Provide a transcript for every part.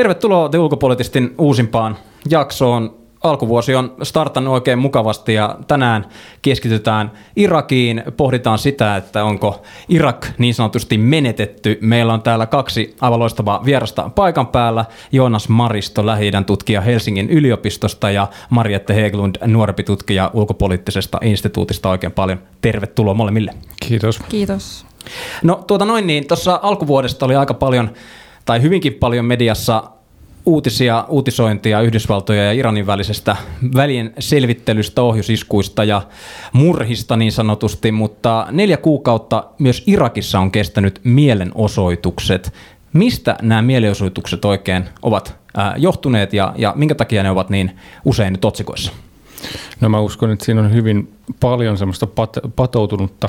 Tervetuloa The Ulkopoliitistin uusimpaan jaksoon. Alkuvuosi on startannut oikein mukavasti ja tänään keskitytään Irakiin. Pohditaan sitä, että onko Irak niin sanotusti menetetty. Meillä on täällä kaksi aivan loistavaa vierasta paikan päällä. Joonas Maristo, lähi tutkija Helsingin yliopistosta ja Mariette Heglund, nuorempi tutkija ulkopoliittisesta instituutista. Oikein paljon tervetuloa molemmille. Kiitos. Kiitos. No tuota noin niin, tuossa alkuvuodesta oli aika paljon tai hyvinkin paljon mediassa uutisia, uutisointia Yhdysvaltojen ja Iranin välisestä välien selvittelystä, ohjusiskuista ja murhista niin sanotusti, mutta neljä kuukautta myös Irakissa on kestänyt mielenosoitukset. Mistä nämä mielenosoitukset oikein ovat johtuneet ja, ja minkä takia ne ovat niin usein nyt otsikoissa? No mä uskon, että siinä on hyvin paljon semmoista pat- patoutunutta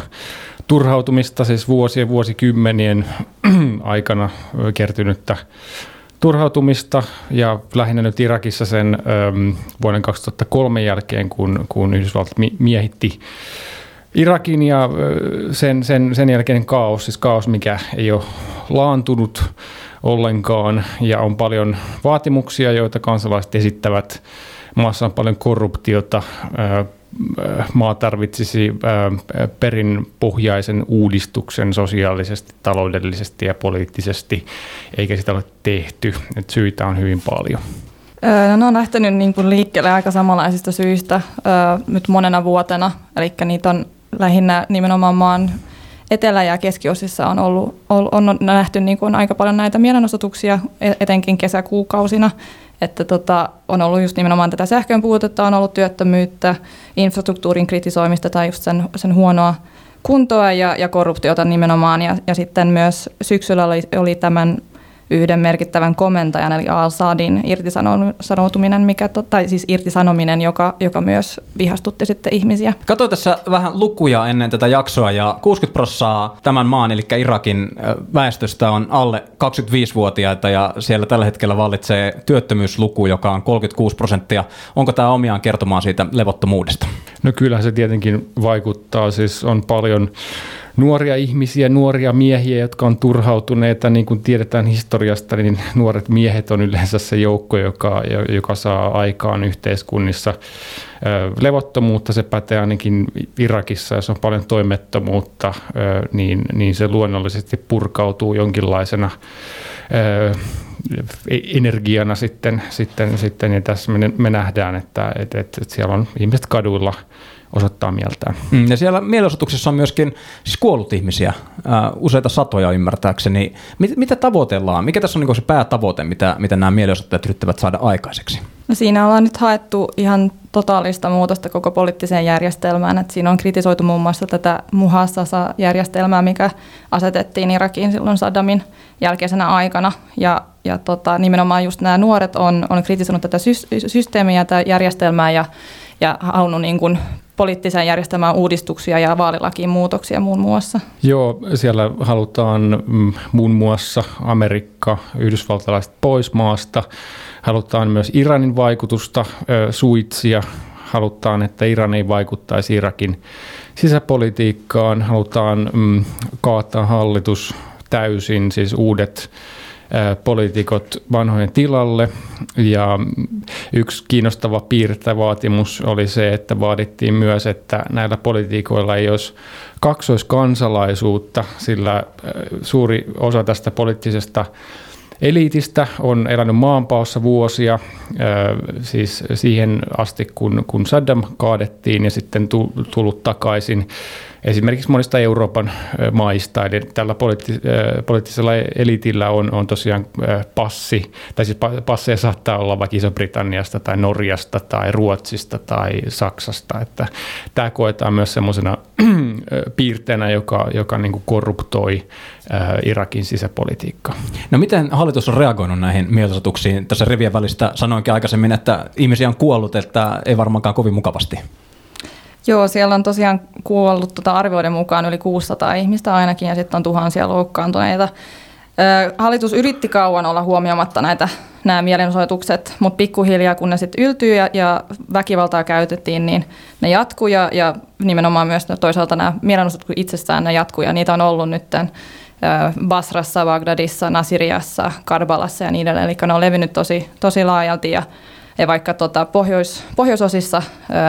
turhautumista, siis vuosien, vuosikymmenien aikana kertynyttä turhautumista ja lähinnä nyt Irakissa sen äm, vuoden 2003 jälkeen, kun, kun Yhdysvallat miehitti Irakin ja sen, sen, sen jälkeinen kaos, siis kaos, mikä ei ole laantunut ollenkaan ja on paljon vaatimuksia, joita kansalaiset esittävät. Maassa on paljon korruptiota, maa tarvitsisi perinpohjaisen uudistuksen sosiaalisesti, taloudellisesti ja poliittisesti, eikä sitä ole tehty. Et syitä on hyvin paljon. No, ne on lähtenyt niin kuin liikkeelle aika samanlaisista syistä nyt monena vuotena, eli niitä on lähinnä nimenomaan maan etelä- ja keskiosissa on, ollut, on nähty niin kuin aika paljon näitä mielenosoituksia, e-, etenkin kesäkuukausina, että tota, on ollut just nimenomaan tätä sähkön puutetta, on ollut työttömyyttä, infrastruktuurin kritisoimista tai just sen, sen huonoa kuntoa ja, ja korruptiota nimenomaan. Ja, ja sitten myös syksyllä oli, oli tämän yhden merkittävän komentajan, eli Al-Sadin irtisanoutuminen, mikä, tai siis irtisanominen, joka, joka myös vihastutti sitten ihmisiä. Katsoin tässä vähän lukuja ennen tätä jaksoa, ja 60 prosenttia tämän maan, eli Irakin väestöstä on alle 25-vuotiaita, ja siellä tällä hetkellä vallitsee työttömyysluku, joka on 36 prosenttia. Onko tämä omiaan kertomaan siitä levottomuudesta? No kyllä se tietenkin vaikuttaa, siis on paljon nuoria ihmisiä, nuoria miehiä, jotka on turhautuneita. Niin kuin tiedetään historiasta, niin nuoret miehet on yleensä se joukko, joka, joka saa aikaan yhteiskunnissa levottomuutta. Se pätee ainakin Irakissa, jos on paljon toimettomuutta, niin, niin se luonnollisesti purkautuu jonkinlaisena energiana sitten, sitten, sitten ja tässä me, me nähdään, että, että, että siellä on ihmiset kaduilla – osoittaa mieltään. Mm, ja siellä mielenosoituksessa on myöskin siis kuollut ihmisiä, ää, useita satoja ymmärtääkseni. Mit, mitä tavoitellaan? Mikä tässä on niin se päätavoite, mitä, mitä nämä mielenosoittajat yrittävät saada aikaiseksi? No siinä ollaan nyt haettu ihan totaalista muutosta koko poliittiseen järjestelmään. Et siinä on kritisoitu muun muassa tätä Muhassasa-järjestelmää, mikä asetettiin Irakiin silloin Saddamin jälkeisenä aikana. Ja, ja tota, nimenomaan just nämä nuoret on, on kritisoinut tätä systeemiä, tätä järjestelmää ja, ja halunnut niin kuin poliittiseen järjestelmään uudistuksia ja vaalilakiin muutoksia muun muassa? Joo, siellä halutaan mm, muun muassa Amerikka, yhdysvaltalaiset pois maasta. Halutaan myös Iranin vaikutusta suitsia. Halutaan, että Iran ei vaikuttaisi Irakin sisäpolitiikkaan. Halutaan mm, kaataa hallitus täysin, siis uudet poliitikot vanhojen tilalle. Ja yksi kiinnostava piirte vaatimus oli se, että vaadittiin myös, että näillä poliitikoilla ei olisi kaksoiskansalaisuutta, sillä suuri osa tästä poliittisesta eliitistä on elänyt maanpaossa vuosia, siis siihen asti kun, kun Saddam kaadettiin ja sitten tullut takaisin esimerkiksi monista Euroopan maista. Eli tällä poliittis- poliittisella elitillä on, on tosiaan passi, tai siis passeja saattaa olla vaikka Iso-Britanniasta tai Norjasta tai Ruotsista tai Saksasta. Että tämä koetaan myös semmoisena piirteenä, joka, joka niin kuin korruptoi Irakin sisäpolitiikkaa. No miten hallitus on reagoinut näihin mielenosoituksiin? Tässä rivien välistä sanoinkin aikaisemmin, että ihmisiä on kuollut, että ei varmaankaan kovin mukavasti. Joo, siellä on tosiaan kuollut tuota arvioiden mukaan yli 600 ihmistä ainakin ja sitten on tuhansia loukkaantuneita. Hallitus yritti kauan olla huomioimatta näitä, nämä mielenosoitukset, mutta pikkuhiljaa kun ne sitten yltyy ja, ja väkivaltaa käytettiin, niin ne jatkuu ja, ja nimenomaan myös toisaalta nämä mielenosoitukset itsessään ne jatkuu ja niitä on ollut nyt Basrassa, Bagdadissa, Nasiriassa, Karbalassa ja niin edelleen. Eli ne on levinnyt tosi, tosi laajalti ja, ja vaikka tota pohjois, pohjoisosissa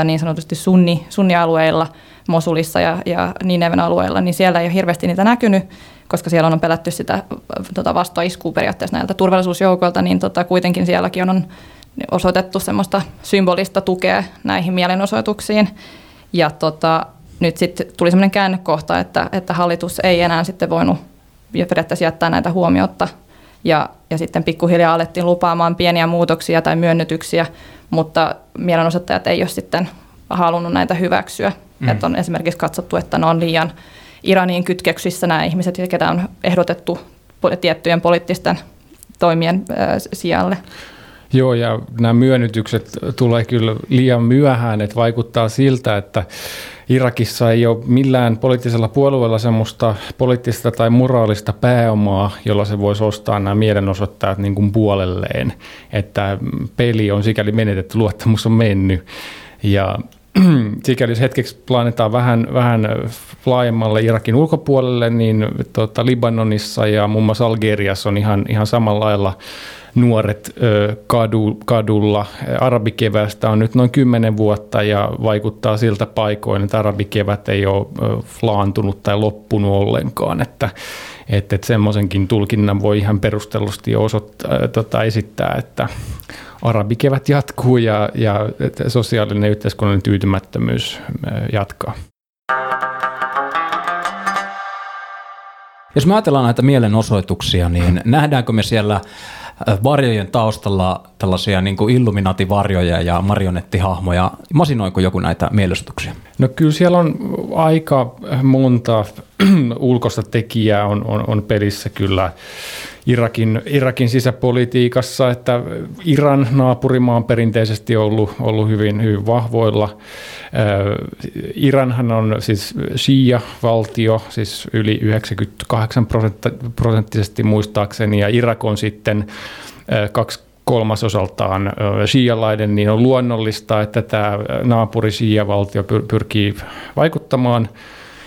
niin sanotusti sunni, sunnialueilla, Mosulissa ja, ja Nineven alueilla, niin siellä ei ole hirveästi niitä näkynyt, koska siellä on pelätty sitä tota vastaiskua periaatteessa näiltä turvallisuusjoukoilta, niin tota, kuitenkin sielläkin on osoitettu semmoista symbolista tukea näihin mielenosoituksiin. Ja tota, nyt sitten tuli semmoinen käännekohta, että, että hallitus ei enää sitten voinut periaatteessa jättää näitä huomiota. Ja, ja sitten pikkuhiljaa alettiin lupaamaan pieniä muutoksia tai myönnytyksiä, mutta mielenosoittajat ei ole sitten halunnut näitä hyväksyä. Mm. Että on esimerkiksi katsottu, että ne on liian Iraniin kytkeksissä nämä ihmiset, ketä on ehdotettu tiettyjen poliittisten toimien sijalle. Joo, ja nämä myönnytykset tulee kyllä liian myöhään, että vaikuttaa siltä, että Irakissa ei ole millään poliittisella puolueella semmoista poliittista tai moraalista pääomaa, jolla se voisi ostaa nämä mielenosoittajat niin kuin puolelleen. Että peli on sikäli menetetty, luottamus on mennyt. Ja sikäli jos hetkeksi planetaan vähän, vähän laajemmalle Irakin ulkopuolelle, niin tuota, Libanonissa ja muun muassa Algeriassa on ihan, ihan samalla lailla nuoret kadu, kadulla. Arabikevästä on nyt noin kymmenen vuotta ja vaikuttaa siltä paikoin, että arabikevät ei ole laantunut tai loppunut ollenkaan, että että, semmoisenkin tulkinnan voi ihan perustellusti osoittaa, tota, esittää, että arabikevät jatkuu ja, ja sosiaalinen yhteiskunnallinen tyytymättömyys jatkaa. Jos me ajatellaan näitä mielenosoituksia, niin nähdäänkö me siellä varjojen taustalla tällaisia niin kuin Illuminati-varjoja ja marionettihahmoja. Masinoiko joku näitä mielenosoituksia? No kyllä siellä on aika monta ulkoista tekijää on, on, on pelissä kyllä. Irakin, Irakin sisäpolitiikassa, että Iran naapurimaa on perinteisesti ollut, ollut hyvin, hyvin vahvoilla. Iranhan on siis Shia-valtio, siis yli 98 prosenttisesti muistaakseni, ja Irak on sitten kaksi kolmasosaltaan shialaiden, niin on luonnollista, että tämä naapuri shia-valtio pyrkii vaikuttamaan –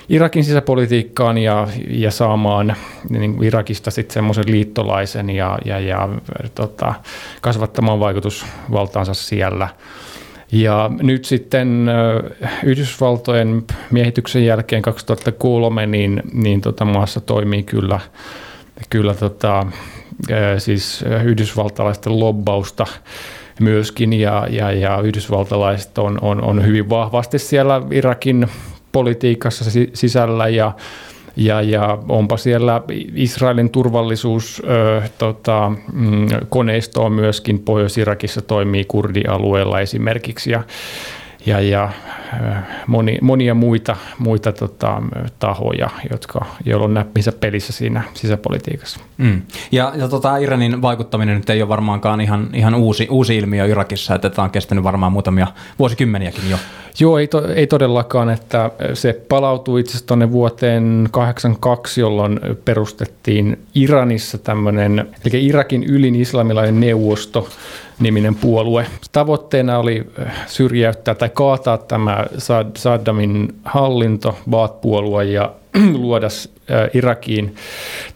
Irakin sisäpolitiikkaan ja, ja saamaan niin Irakista sitten semmoisen liittolaisen ja, ja, ja tota, kasvattamaan vaikutusvaltaansa siellä. Ja nyt sitten Yhdysvaltojen miehityksen jälkeen 2003 niin, niin tota maassa toimii kyllä, kyllä tota, siis yhdysvaltalaisten lobbausta myöskin ja, ja, ja yhdysvaltalaiset on, on, on hyvin vahvasti siellä Irakin politiikassa sisällä ja, ja, ja onpa siellä Israelin turvallisuus ö, tota, mm, koneistoa myöskin Pohjois-Irakissa toimii kurdialueella esimerkiksi ja, ja, ja moni, monia muita, muita tota, tahoja, jotka, joilla on näppinsä pelissä siinä sisäpolitiikassa. Mm. Ja, ja tota, Iranin vaikuttaminen nyt ei ole varmaankaan ihan, ihan uusi, uusi ilmiö Irakissa, että tämä on kestänyt varmaan muutamia vuosikymmeniäkin jo. Joo, ei, to, ei todellakaan, että se palautuu itse asiassa tuonne vuoteen 82, jolloin perustettiin Iranissa tämmöinen, eli Irakin ylin islamilainen neuvosto, niminen puolue. Tavoitteena oli syrjäyttää tai kaataa tämä Saddamin hallinto, Baath-puolue ja luoda Irakiin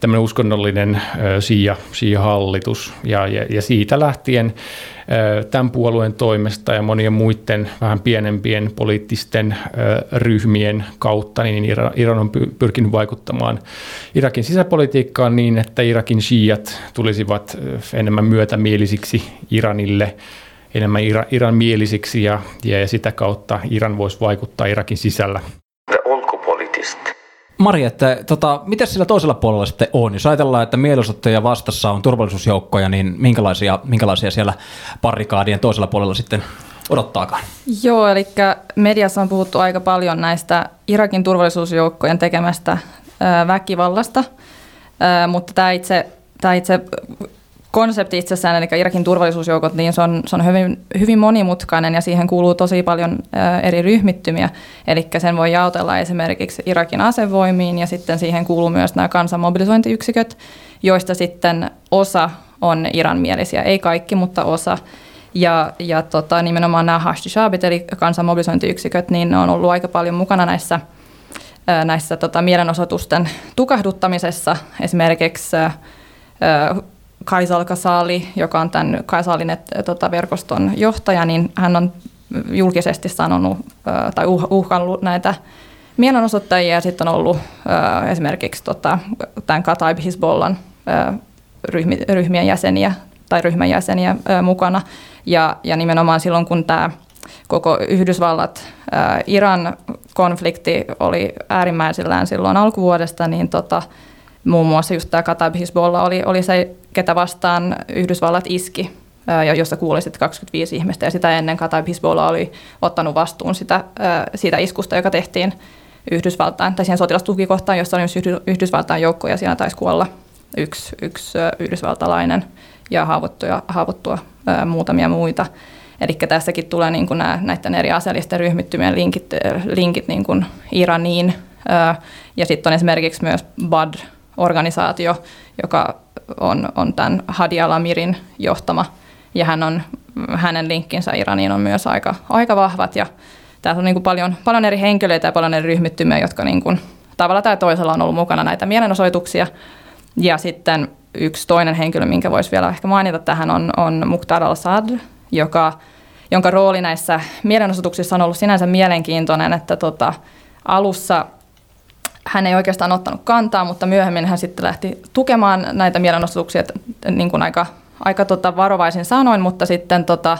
tämmöinen uskonnollinen Shia, Shia-hallitus. Ja, ja, ja siitä lähtien tämän puolueen toimesta ja monien muiden vähän pienempien poliittisten ryhmien kautta, niin Iran on pyrkinyt vaikuttamaan Irakin sisäpolitiikkaan niin, että Irakin shiat tulisivat enemmän myötämielisiksi Iranille, enemmän Iran mielisiksi ja, ja sitä kautta Iran voisi vaikuttaa Irakin sisällä. Mari, että tota, mitä sillä toisella puolella sitten on? Jos ajatellaan, että mielenosoittajia vastassa on turvallisuusjoukkoja, niin minkälaisia, minkälaisia siellä parikaadien toisella puolella sitten odottaakaan? Joo, eli mediassa on puhuttu aika paljon näistä Irakin turvallisuusjoukkojen tekemästä väkivallasta, mutta tämä itse, tämä itse konsepti itsessään, eli Irakin turvallisuusjoukot, niin se on, se on hyvin, hyvin monimutkainen ja siihen kuuluu tosi paljon ä, eri ryhmittymiä. Eli sen voi jaotella esimerkiksi Irakin asevoimiin ja sitten siihen kuuluu myös nämä kansanmobilisointiyksiköt, joista sitten osa on iranmielisiä, ei kaikki, mutta osa. Ja, ja tota, nimenomaan nämä Hashtishabit, eli kansanmobilisointiyksiköt, niin ne on ollut aika paljon mukana näissä näissä tota, mielenosoitusten tukahduttamisessa. Esimerkiksi Kaisal Kasali, joka on tämän Kaisalin tota, verkoston johtaja, niin hän on julkisesti sanonut tai uh, uhkannut näitä mielenosoittajia ja sitten on ollut esimerkiksi tota, tämän Kataib Hezbollan ryhmien jäseniä tai ryhmän jäseniä mukana. Ja, ja nimenomaan silloin, kun tämä koko Yhdysvallat, Iran konflikti oli äärimmäisillään silloin alkuvuodesta, niin tota, muun muassa just tämä Kataib Hezbollah oli, oli se, ketä vastaan Yhdysvallat iski, jossa kuuli sitten 25 ihmistä. Ja sitä ennen Kataib Hezbollah oli ottanut vastuun sitä, siitä iskusta, joka tehtiin Yhdysvaltain, tai siihen sotilastukikohtaan, jossa oli myös Yhdysvaltain joukkoja, siinä taisi kuolla yksi, yksi yhdysvaltalainen ja haavoittua, haavoittua muutamia muita. Eli tässäkin tulee niin kuin nämä, näiden eri aseellisten ryhmittymien linkit, linkit niin kuin Iraniin. Ja sitten on esimerkiksi myös BAD-organisaatio, joka on, on tämän Hadi Alamirin johtama. Ja hän on, hänen linkkinsä Iraniin on myös aika, aika vahvat. Ja täällä on niin kuin paljon, paljon eri henkilöitä ja paljon eri ryhmittymiä, jotka niin kuin, tavalla tai toisella on ollut mukana näitä mielenosoituksia. Ja sitten yksi toinen henkilö, minkä voisi vielä ehkä mainita tähän, on, on Mukhtar al-Sad, joka, jonka rooli näissä mielenosoituksissa on ollut sinänsä mielenkiintoinen, että tota, alussa hän ei oikeastaan ottanut kantaa, mutta myöhemmin hän sitten lähti tukemaan näitä mielenosoituksia niin kuin aika, aika tota varovaisin sanoin, mutta sitten tota,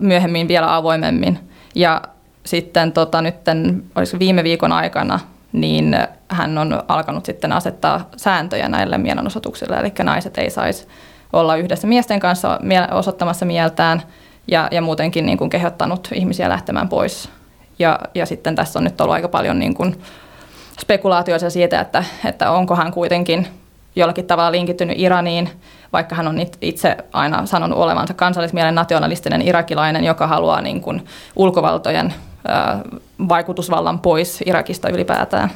myöhemmin vielä avoimemmin. Ja sitten tota, nytten, viime viikon aikana niin hän on alkanut sitten asettaa sääntöjä näille mielenosoituksille, eli naiset ei saisi olla yhdessä miesten kanssa osoittamassa mieltään ja, ja muutenkin niin kuin kehottanut ihmisiä lähtemään pois. Ja, ja sitten tässä on nyt ollut aika paljon niin kuin spekulaatioita siitä, että, että onko hän kuitenkin jollakin tavalla linkittynyt Iraniin, vaikka hän on itse aina sanonut olevansa kansallismielen nationalistinen irakilainen, joka haluaa niin kuin ulkovaltojen vaikutusvallan pois Irakista ylipäätään.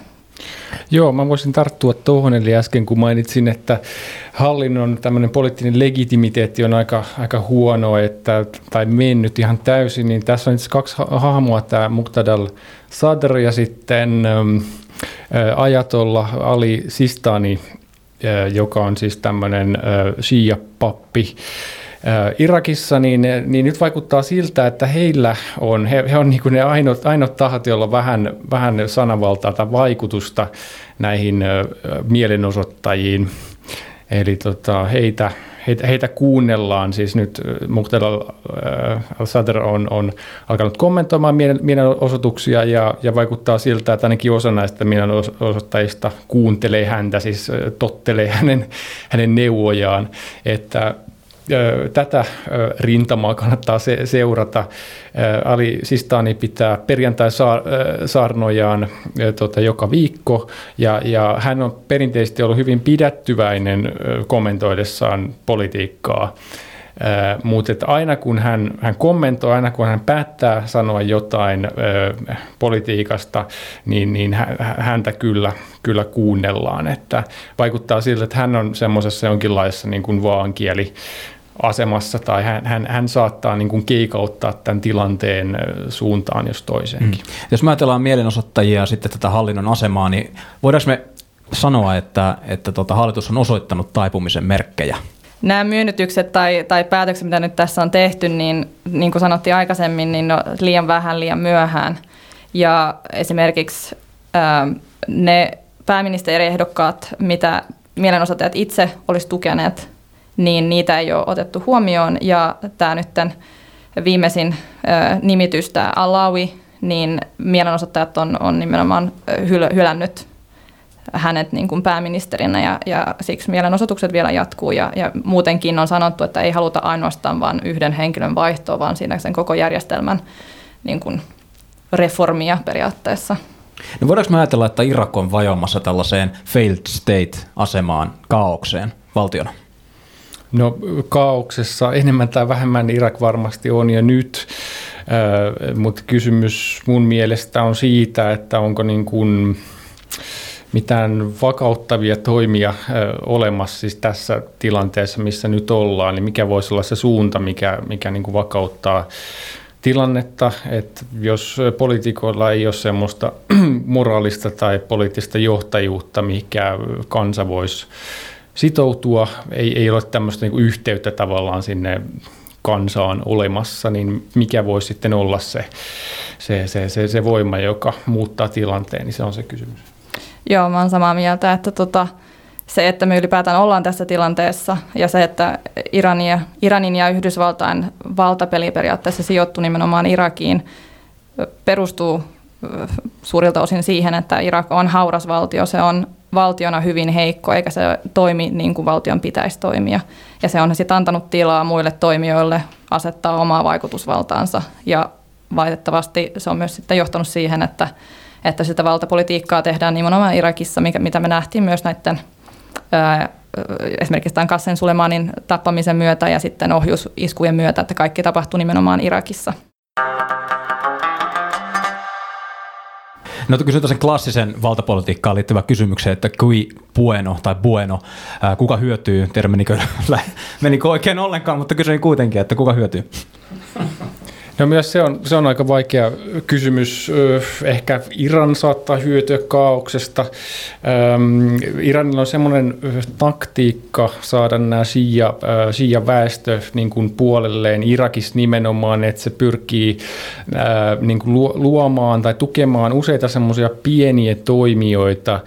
Joo, mä voisin tarttua tuohon, eli äsken kun mainitsin, että hallinnon tämmöinen poliittinen legitimiteetti on aika, aika huono, että, tai mennyt ihan täysin, niin tässä on itse kaksi hahmoa, tämä Muqtadal Sadr ja sitten ajatolla Ali Sistani, joka on siis tämmöinen shia-pappi, Irakissa, niin, niin nyt vaikuttaa siltä, että heillä on, he, he on niin ne ainoat, ainoat tahot, joilla on vähän, vähän sanavaltaa tai vaikutusta näihin mielenosoittajiin. Eli tota, heitä, heitä, heitä kuunnellaan. Siis nyt Muqtada al-Sadr on, on alkanut kommentoimaan mielenosoituksia ja, ja vaikuttaa siltä, että ainakin osa näistä mielenosoittajista kuuntelee häntä, siis tottelee hänen, hänen neuvojaan. Että tätä rintamaa kannattaa seurata. Ali Sistani pitää perjantai-saarnojaan tota, joka viikko, ja, ja hän on perinteisesti ollut hyvin pidättyväinen kommentoidessaan politiikkaa. Mutta aina kun hän, hän kommentoi, aina kun hän päättää sanoa jotain uh, politiikasta, niin, niin häntä kyllä, kyllä kuunnellaan. Että vaikuttaa siltä, että hän on semmoisessa jonkinlaisessa niin kuin vaankieli asemassa tai hän, hän, hän saattaa niin kuin kiikauttaa tämän tilanteen suuntaan jos toiseenkin. Mm. Jos mä ajatellaan mielenosoittajia ja sitten tätä hallinnon asemaa, niin voidaanko me sanoa, että, että tota hallitus on osoittanut taipumisen merkkejä? Nämä myönnytykset tai, tai päätökset, mitä nyt tässä on tehty, niin niin kuin sanottiin aikaisemmin, niin no, liian vähän, liian myöhään. Ja esimerkiksi ää, ne pääministeriehdokkaat, mitä mielenosoittajat itse olisi tukeneet niin niitä ei ole otettu huomioon. Ja tämä nyt viimeisin nimitys, tämä Alawi, niin mielenosoittajat on, on nimenomaan hyl, hylännyt hänet niin kuin pääministerinä ja, ja siksi mielenosoitukset vielä jatkuu ja, ja muutenkin on sanottu, että ei haluta ainoastaan vain yhden henkilön vaihtoa, vaan siinä sen koko järjestelmän niin kuin reformia periaatteessa. No voidaanko me ajatella, että Irak on vajoamassa tällaiseen failed state-asemaan, kaaukseen valtiona? No kaauksessa enemmän tai vähemmän Irak varmasti on ja nyt, äh, mutta kysymys mun mielestä on siitä, että onko niin kuin mitään vakauttavia toimia äh, olemassa siis tässä tilanteessa, missä nyt ollaan, niin mikä voisi olla se suunta, mikä, mikä niin kuin vakauttaa tilannetta, että jos poliitikoilla ei ole semmoista moraalista tai poliittista johtajuutta, mikä kansa voisi sitoutua, ei, ei ole tämmöistä niin yhteyttä tavallaan sinne kansaan olemassa, niin mikä voi sitten olla se, se, se, se, se voima, joka muuttaa tilanteen, niin se on se kysymys. Joo, mä oon samaa mieltä, että tota, se, että me ylipäätään ollaan tässä tilanteessa ja se, että Iranin ja, Iranin ja Yhdysvaltain valtapeli periaatteessa sijoittuu nimenomaan Irakiin, perustuu suurilta osin siihen, että Irak on hauras valtio, se on valtiona hyvin heikko, eikä se toimi niin kuin valtion pitäisi toimia. Ja se on sitten antanut tilaa muille toimijoille asettaa omaa vaikutusvaltaansa. Ja valitettavasti se on myös sitten johtanut siihen, että, että sitä valtapolitiikkaa tehdään nimenomaan Irakissa, mikä, mitä me nähtiin myös näiden ää, esimerkiksi tämän Kassen Sulemanin tappamisen myötä ja sitten ohjusiskujen myötä, että kaikki tapahtui nimenomaan Irakissa. No kysyn sen klassisen valtapolitiikkaan liittyvän kysymyksen, että kui bueno tai bueno, ää, kuka hyötyy, tiedä menikö, menikö oikein ollenkaan, mutta kysyin kuitenkin, että kuka hyötyy? No myös se on, se on aika vaikea kysymys. Ehkä Iran saattaa hyötyä kaauksesta. Ähm, Iranilla on semmoinen taktiikka saada nämä shia, shia väestö niin kuin puolelleen Irakissa nimenomaan, että se pyrkii äh, niin kuin luomaan tai tukemaan useita semmoisia pieniä toimijoita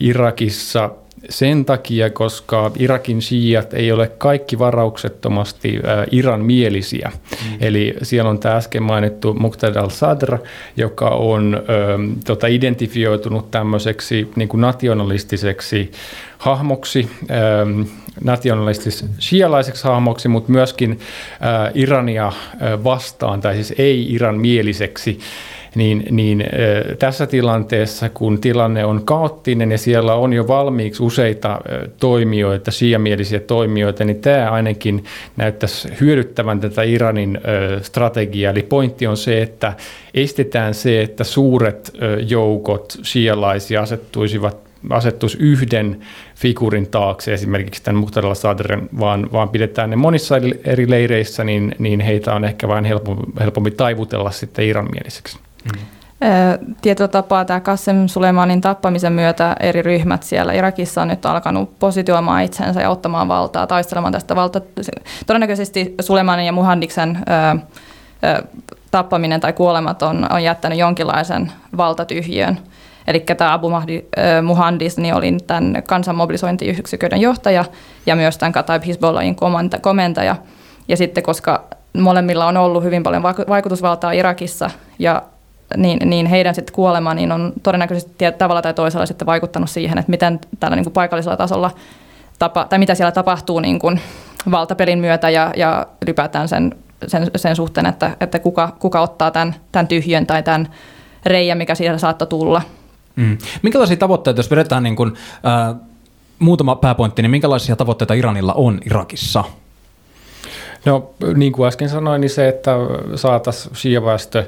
Irakissa – sen takia, koska Irakin shiat ei ole kaikki varauksettomasti Iran mielisiä. Mm. Eli siellä on tämä äsken mainittu Muqtada al-Sadr, joka on ähm, tota, identifioitunut tämmöiseksi niin kuin nationalistiseksi hahmoksi, ähm, nationalistis shialaiseksi hahmoksi, mutta myöskin äh, Irania vastaan, tai siis ei Iran mieliseksi niin, niin tässä tilanteessa, kun tilanne on kaoottinen ja siellä on jo valmiiksi useita toimijoita, siamielisiä toimijoita, niin tämä ainakin näyttäisi hyödyttävän tätä Iranin strategiaa. Eli pointti on se, että estetään se, että suuret joukot sialaisia asettuisivat asettuisi yhden figurin taakse, esimerkiksi tämän Muhtadalla Sadren, vaan, vaan pidetään ne monissa eri leireissä, niin, niin heitä on ehkä vähän helpompi, helpompi taivutella sitten iranmieliseksi. Mm. Tietyllä tapaa tämä Qassem Sulemanin tappamisen myötä eri ryhmät siellä Irakissa on nyt alkanut positioimaan itsensä ja ottamaan valtaa, taistelemaan tästä valta. Todennäköisesti Sulemanin ja Muhandiksen ö, ö, tappaminen tai kuolemat on, on jättänyt jonkinlaisen valtatyhjön. Eli tämä Abu Mahdi, äh, Muhandis niin oli tämän kansanmobilisointiyksiköiden johtaja ja myös tämän Kataib Hizbollahin komentaja. Ja sitten koska molemmilla on ollut hyvin paljon vaikutusvaltaa Irakissa ja niin, niin heidän sitten kuolema niin on todennäköisesti tavalla tai toisella sitten vaikuttanut siihen, että miten tällä niin kuin paikallisella tasolla tapa, tai mitä siellä tapahtuu niin kuin valtapelin myötä ja, ja ylipäätään sen, sen, sen suhteen, että, että kuka, kuka ottaa tämän, tämän tyhjön tai tämän reijän, mikä siellä saattaa tulla. Mm. Minkälaisia tavoitteita, jos vedetään niin kuin, äh, muutama pääpointti, niin minkälaisia tavoitteita Iranilla on Irakissa? No niin kuin äsken sanoin, niin se, että saataisiin shia-väestö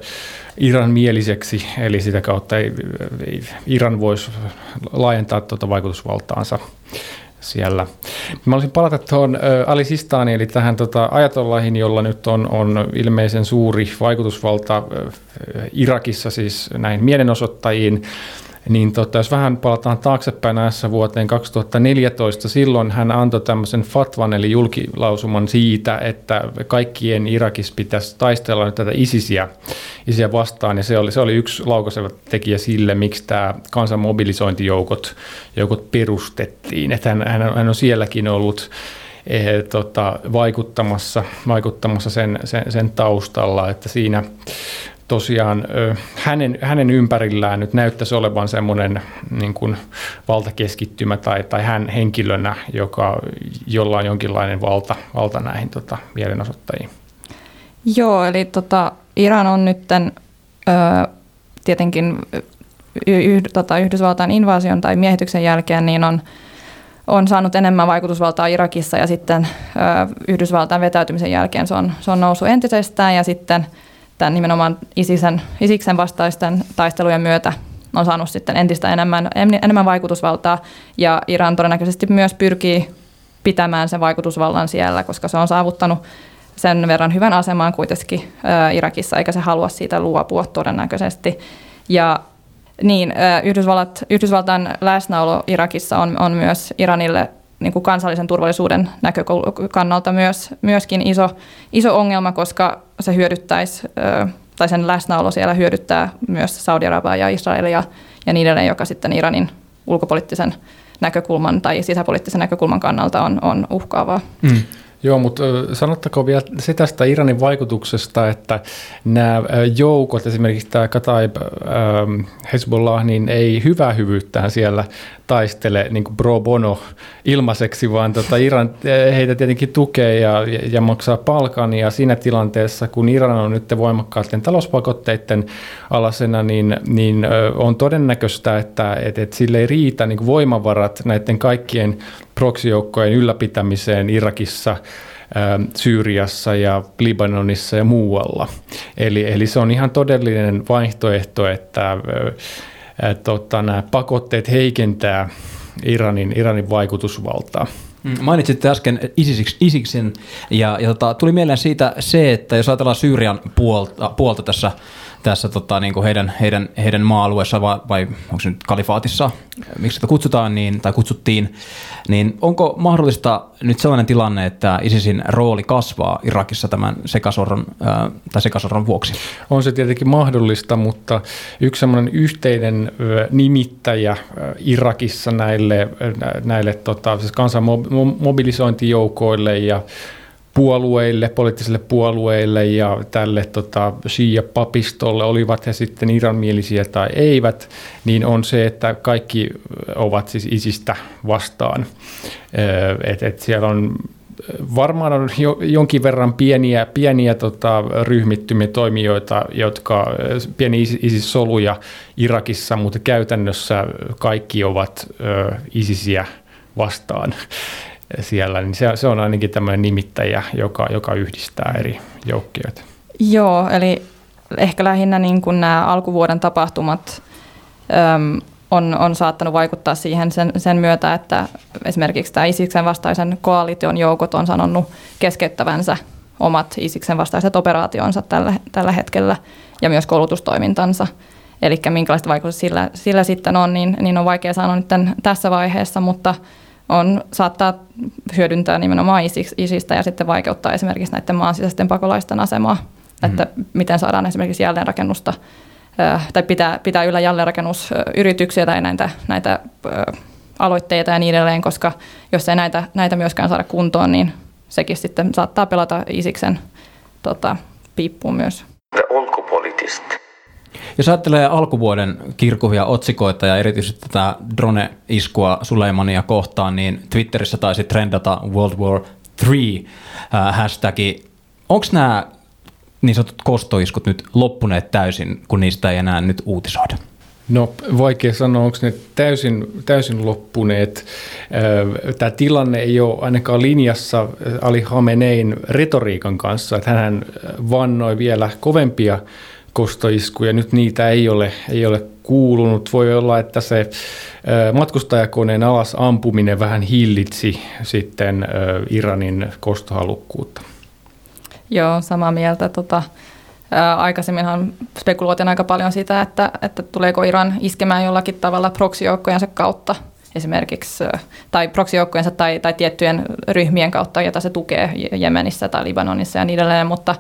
Iran mieliseksi, eli sitä kautta ei, ei Iran voisi laajentaa tuota vaikutusvaltaansa siellä. Mä olisin palata tuohon Ali Sistani, eli tähän tota, ajatollahin, jolla nyt on, on ilmeisen suuri vaikutusvalta Irakissa siis näihin mielenosoittajiin niin tota, jos vähän palataan taaksepäin näissä vuoteen 2014, silloin hän antoi tämmöisen fatvan eli julkilausuman siitä, että kaikkien Irakissa pitäisi taistella nyt tätä ISISiä, ISISiä vastaan, ja se oli, se oli yksi laukaiseva tekijä sille, miksi tämä kansan mobilisointijoukot joukot perustettiin. Että hän, hän, on sielläkin ollut eh, tota, vaikuttamassa, vaikuttamassa sen, sen, sen taustalla, että siinä tosiaan hänen, hänen ympärillään nyt näyttäisi olevan semmoinen niin kuin valtakeskittymä tai, tai hän henkilönä, joka, jolla on jonkinlainen valta, valta näihin tota, mielenosoittajiin. Joo, eli tota, Iran on nyt ö, tietenkin yh, tota, Yhdysvaltain invaasion tai miehityksen jälkeen niin on, on saanut enemmän vaikutusvaltaa Irakissa ja sitten ö, Yhdysvaltain vetäytymisen jälkeen se on, se on noussut entisestään ja sitten – tämän nimenomaan ISISen, ISIKsen vastaisten taistelujen myötä on saanut sitten entistä enemmän, enemmän vaikutusvaltaa ja Iran todennäköisesti myös pyrkii pitämään sen vaikutusvallan siellä, koska se on saavuttanut sen verran hyvän asemaan kuitenkin Irakissa, eikä se halua siitä luopua todennäköisesti. Ja niin, Yhdysvallat, Yhdysvaltain läsnäolo Irakissa on, on myös Iranille niin kuin kansallisen turvallisuuden näkökannalta myös, myöskin iso, iso ongelma, koska se hyödyttäisi, tai sen läsnäolo siellä hyödyttää myös Saudi-Arabiaa ja Israelia ja niin edelleen, joka sitten Iranin ulkopoliittisen näkökulman tai sisäpoliittisen näkökulman kannalta on, on uhkaavaa. Mm. Joo, mutta sanottako vielä se tästä Iranin vaikutuksesta, että nämä joukot, esimerkiksi tämä Kataib Hezbollah, niin ei hyvää hyvyyttään siellä taistele niin kuin pro bono ilmaiseksi, vaan tota Iran heitä tietenkin tukee ja, ja maksaa palkan. Ja siinä tilanteessa, kun Iran on nyt voimakkaiden talouspakotteiden alasena, niin, niin on todennäköistä, että, että, että sille ei riitä niin kuin voimavarat näiden kaikkien proksijoukkojen ylläpitämiseen Irakissa, Syyriassa ja Libanonissa ja muualla. Eli, eli se on ihan todellinen vaihtoehto, että tota, nämä pakotteet heikentää Iranin, Iranin vaikutusvaltaa. Mm, mainitsitte äsken Isiksen ja, ja tota, tuli mieleen siitä se, että jos ajatellaan Syyrian puolta, puolta tässä tässä tota, niin kuin heidän, heidän, heidän maa-alueessa vai, vai onko se nyt kalifaatissa, miksi sitä kutsutaan niin, tai kutsuttiin, niin onko mahdollista nyt sellainen tilanne, että ISISin rooli kasvaa Irakissa tämän sekasorron, äh, tai sekasorron vuoksi? On se tietenkin mahdollista, mutta yksi sellainen yhteinen nimittäjä Irakissa näille, näille tota, siis kansan mobilisointijoukoille ja puolueille, poliittisille puolueille ja tälle tota, Shia-papistolle, olivat he sitten iranmielisiä tai eivät, niin on se, että kaikki ovat siis isistä vastaan. Et, et siellä on varmaan on jo, jonkin verran pieniä, pieniä tota, ryhmittymiä toimijoita, jotka pieni ISIS-soluja Irakissa, mutta käytännössä kaikki ovat ö, ISISiä vastaan siellä, niin se, se on ainakin tämmöinen nimittäjä, joka, joka yhdistää eri joukkioita. Joo, eli ehkä lähinnä niin kuin nämä alkuvuoden tapahtumat äm, on, on saattanut vaikuttaa siihen sen, sen myötä, että esimerkiksi tämä Isiksen vastaisen koalition joukot on sanonut keskeyttävänsä omat Isiksen vastaiset operaationsa tällä, tällä hetkellä ja myös koulutustoimintansa. Eli minkälaista vaikutusta sillä, sillä sitten on, niin, niin on vaikea sanoa nyt tässä vaiheessa, mutta – on, saattaa hyödyntää nimenomaan isistä ja sitten vaikeuttaa esimerkiksi näiden maan sisäisten pakolaisten asemaa, mm-hmm. että miten saadaan esimerkiksi jälleenrakennusta tai pitää, pitää yllä jälleenrakennusyrityksiä tai näitä, näitä aloitteita ja niin edelleen, koska jos ei näitä, näitä myöskään saada kuntoon, niin sekin sitten saattaa pelata Isiksen tota, piippuun myös. The jos ajattelee alkuvuoden kirkuvia otsikoita ja erityisesti tätä drone-iskua Suleimania kohtaan, niin Twitterissä taisi trendata World War 3 äh, hashtagi. Onko nämä niin sanotut kostoiskut nyt loppuneet täysin, kun niistä ei enää nyt uutisoida? No vaikea sanoa, onko ne täysin, täysin loppuneet. Äh, Tämä tilanne ei ole ainakaan linjassa Ali Hamenein retoriikan kanssa, että hän vannoi vielä kovempia kostoiskuja. Nyt niitä ei ole, ei ole kuulunut. Voi olla, että se matkustajakoneen alas ampuminen vähän hillitsi sitten Iranin kostohalukkuutta. Joo, samaa mieltä. Tota, ää, aikaisemminhan spekuloitiin aika paljon sitä, että, että tuleeko Iran iskemään jollakin tavalla proksijoukkojensa kautta esimerkiksi, tai proksijoukkojensa tai, tai tiettyjen ryhmien kautta, jota se tukee Jemenissä tai Libanonissa ja niin edelleen, mutta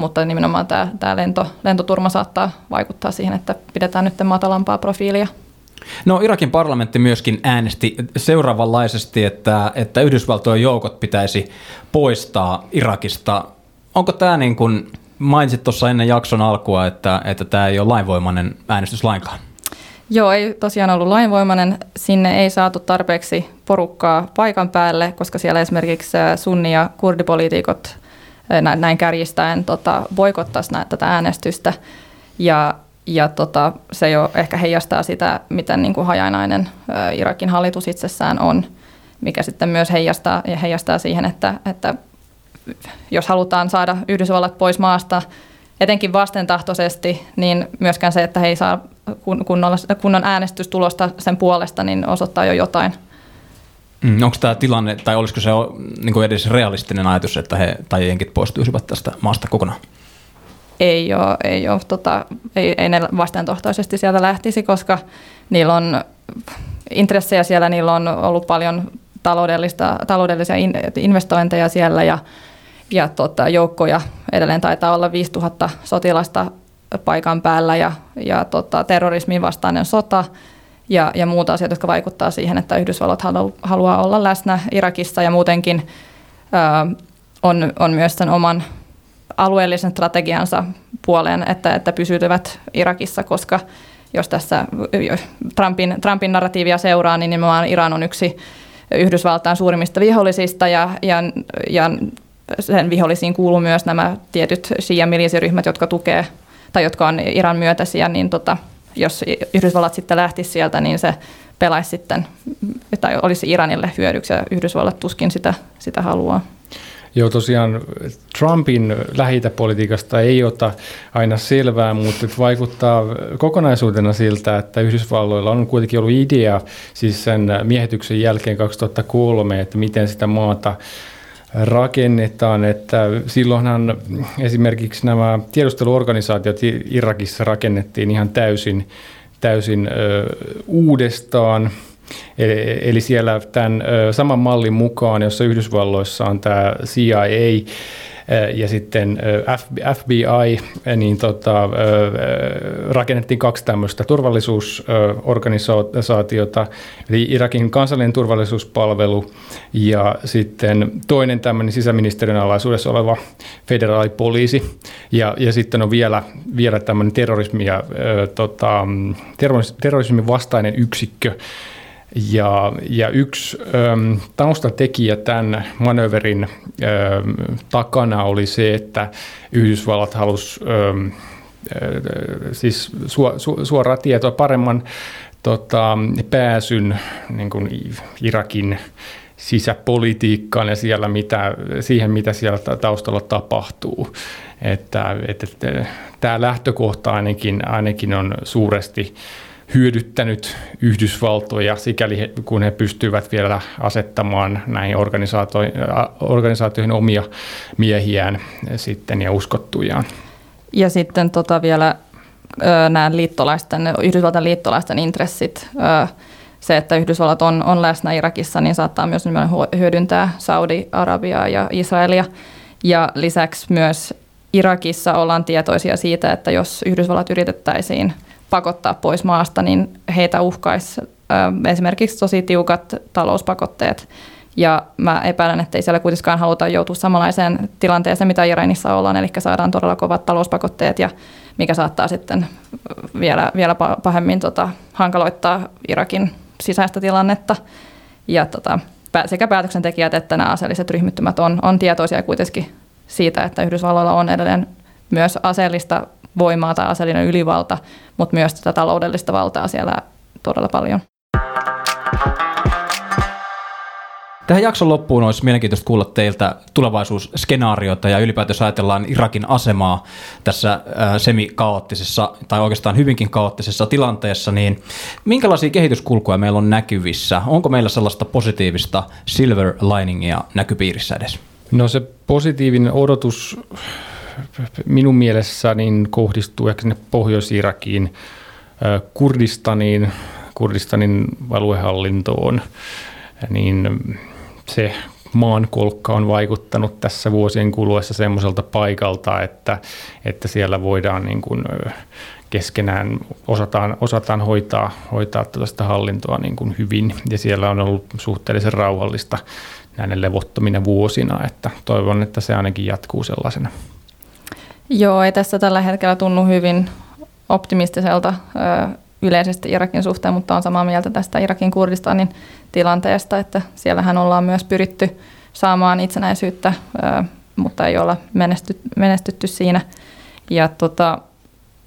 mutta nimenomaan tämä, tämä lento, lentoturma saattaa vaikuttaa siihen, että pidetään nyt matalampaa profiilia. No Irakin parlamentti myöskin äänesti seuraavanlaisesti, että, että Yhdysvaltojen joukot pitäisi poistaa Irakista. Onko tämä niin kuin mainitsit tuossa ennen jakson alkua, että, että tämä ei ole lainvoimainen äänestys lainkaan? Joo, ei tosiaan ollut lainvoimainen. Sinne ei saatu tarpeeksi porukkaa paikan päälle, koska siellä esimerkiksi sunni- ja kurdipoliitikot näin kärjistäen tota, boikottaisi tätä äänestystä. Ja, ja tota, se jo ehkä heijastaa sitä, miten niin kuin hajanainen Irakin hallitus itsessään on, mikä sitten myös heijastaa, ja heijastaa siihen, että, että jos halutaan saada Yhdysvallat pois maasta, etenkin vastentahtoisesti, niin myöskään se, että he ei saa kunnon äänestystulosta sen puolesta, niin osoittaa jo jotain – Mm, onko tämä tilanne, tai olisiko se niin kuin edes realistinen ajatus, että he tai jenkit poistuisivat tästä maasta kokonaan? Ei ole, ei, ole, tota, ei, ei ne vastentohtoisesti sieltä lähtisi, koska niillä on intressejä siellä, niillä on ollut paljon taloudellista, taloudellisia investointeja siellä ja, ja tota, joukkoja edelleen taitaa olla 5000 sotilasta paikan päällä ja, ja tota, terrorismin vastainen sota ja, ja muut asiat, jotka vaikuttaa siihen, että Yhdysvallat halu, haluaa olla läsnä Irakissa. Ja muutenkin ö, on, on myös sen oman alueellisen strategiansa puoleen, että, että pysytyvät Irakissa, koska jos tässä Trumpin, Trumpin narratiivia seuraa, niin nimenomaan Iran on yksi Yhdysvaltain suurimmista vihollisista. Ja, ja, ja sen vihollisiin kuuluu myös nämä tietyt shia-milisiryhmät, jotka tukee tai jotka on Iran myötäisiä, niin tota, jos Yhdysvallat sitten lähtisi sieltä, niin se pelaisi sitten, tai olisi Iranille hyödyksi ja Yhdysvallat tuskin sitä, sitä haluaa. Joo, tosiaan Trumpin lähitäpolitiikasta ei ota aina selvää, mutta vaikuttaa kokonaisuutena siltä, että Yhdysvalloilla on kuitenkin ollut idea siis sen miehityksen jälkeen 2003, että miten sitä maata rakennetaan, että silloinhan esimerkiksi nämä tiedusteluorganisaatiot Irakissa rakennettiin ihan täysin, täysin ö, uudestaan – Eli siellä tämän saman mallin mukaan, jossa Yhdysvalloissa on tämä CIA ja sitten FBI, niin tota, rakennettiin kaksi tämmöistä turvallisuusorganisaatiota, eli Irakin kansallinen turvallisuuspalvelu ja sitten toinen tämmöinen sisäministeriön alaisuudessa oleva federaalipoliisi ja, ja sitten on vielä, vielä tämmöinen terrorismi ja, tota, terrorismin vastainen yksikkö, ja, ja yksi äm, taustatekijä tämän manöverin äm, takana oli se, että Yhdysvallat halusi äm, äh, siis su, su, suoraa tietoa paremman tota, pääsyn niin kuin Irakin sisäpolitiikkaan ja siellä mitä, siihen, mitä siellä taustalla tapahtuu. Että, että, että tämä lähtökohta ainakin, ainakin on suuresti hyödyttänyt Yhdysvaltoja, sikäli kun he pystyvät vielä asettamaan näihin organisaatioihin omia miehiään sitten ja uskottujaan. Ja sitten tota vielä nämä liittolaisten, Yhdysvaltain liittolaisten intressit, se, että Yhdysvallat on, on läsnä Irakissa, niin saattaa myös hyödyntää Saudi-Arabiaa ja Israelia. Ja lisäksi myös Irakissa ollaan tietoisia siitä, että jos Yhdysvallat yritettäisiin – pakottaa pois maasta, niin heitä uhkaisi esimerkiksi tosi tiukat talouspakotteet. Ja mä epäilen, että ei siellä kuitenkaan haluta joutua samanlaiseen tilanteeseen, mitä Iranissa ollaan, eli saadaan todella kovat talouspakotteet, ja mikä saattaa sitten vielä, vielä pahemmin tota, hankaloittaa Irakin sisäistä tilannetta. Ja tota, sekä päätöksentekijät että nämä aseelliset ryhmittymät on, on tietoisia kuitenkin siitä, että Yhdysvalloilla on edelleen myös aseellista voimaa tai aseellinen ylivalta, mutta myös tätä taloudellista valtaa siellä todella paljon. Tähän jakson loppuun olisi mielenkiintoista kuulla teiltä tulevaisuusskenaariota ja ylipäätään ajatellaan Irakin asemaa tässä äh, semikaoottisessa tai oikeastaan hyvinkin kaoottisessa tilanteessa, niin minkälaisia kehityskulkuja meillä on näkyvissä? Onko meillä sellaista positiivista silver liningia näkypiirissä edes? No se positiivinen odotus minun mielessä niin kohdistuu ehkä sinne Pohjois-Irakiin, Kurdistaniin, Kurdistanin aluehallintoon, niin se maankolkka on vaikuttanut tässä vuosien kuluessa semmoiselta paikalta, että, että siellä voidaan niin kuin keskenään osataan, osataan hoitaa, hoitaa tällaista hallintoa niin kuin hyvin ja siellä on ollut suhteellisen rauhallista näiden levottomina vuosina, että toivon, että se ainakin jatkuu sellaisena. Joo, ei tässä tällä hetkellä tunnu hyvin optimistiselta yleisesti Irakin suhteen, mutta on samaa mieltä tästä Irakin Kurdistanin tilanteesta, että siellähän ollaan myös pyritty saamaan itsenäisyyttä, mutta ei olla menesty, menestytty siinä. Ja tota,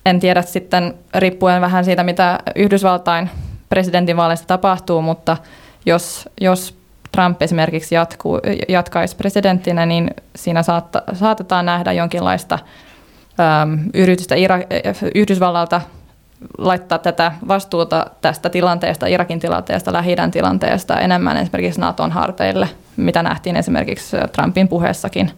en tiedä sitten, riippuen vähän siitä, mitä Yhdysvaltain presidentinvaaleissa tapahtuu, mutta jos, jos Trump esimerkiksi jatkuu, jatkaisi presidenttinä, niin siinä saatta, saatetaan nähdä jonkinlaista yritystä Ira- Yhdysvallalta laittaa tätä vastuuta tästä tilanteesta, Irakin tilanteesta, lähi tilanteesta enemmän esimerkiksi Naton harteille, mitä nähtiin esimerkiksi Trumpin puheessakin.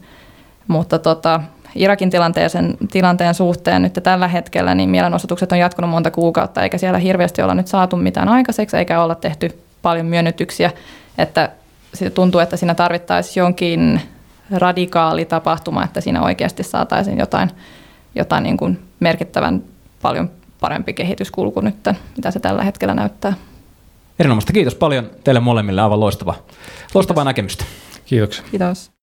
Mutta tota, Irakin tilanteen, tilanteen suhteen nyt tällä hetkellä niin mielenosoitukset on jatkunut monta kuukautta, eikä siellä hirveästi olla nyt saatu mitään aikaiseksi, eikä olla tehty paljon myönnytyksiä, että tuntuu, että siinä tarvittaisiin jonkin radikaali tapahtuma, että siinä oikeasti saataisiin jotain, jotain niin kuin merkittävän paljon parempi kehityskulku nyt, mitä se tällä hetkellä näyttää. Erinomaista. Kiitos paljon teille molemmille. Aivan loistava, loistavaa näkemystä. Kiitoksia. Kiitos.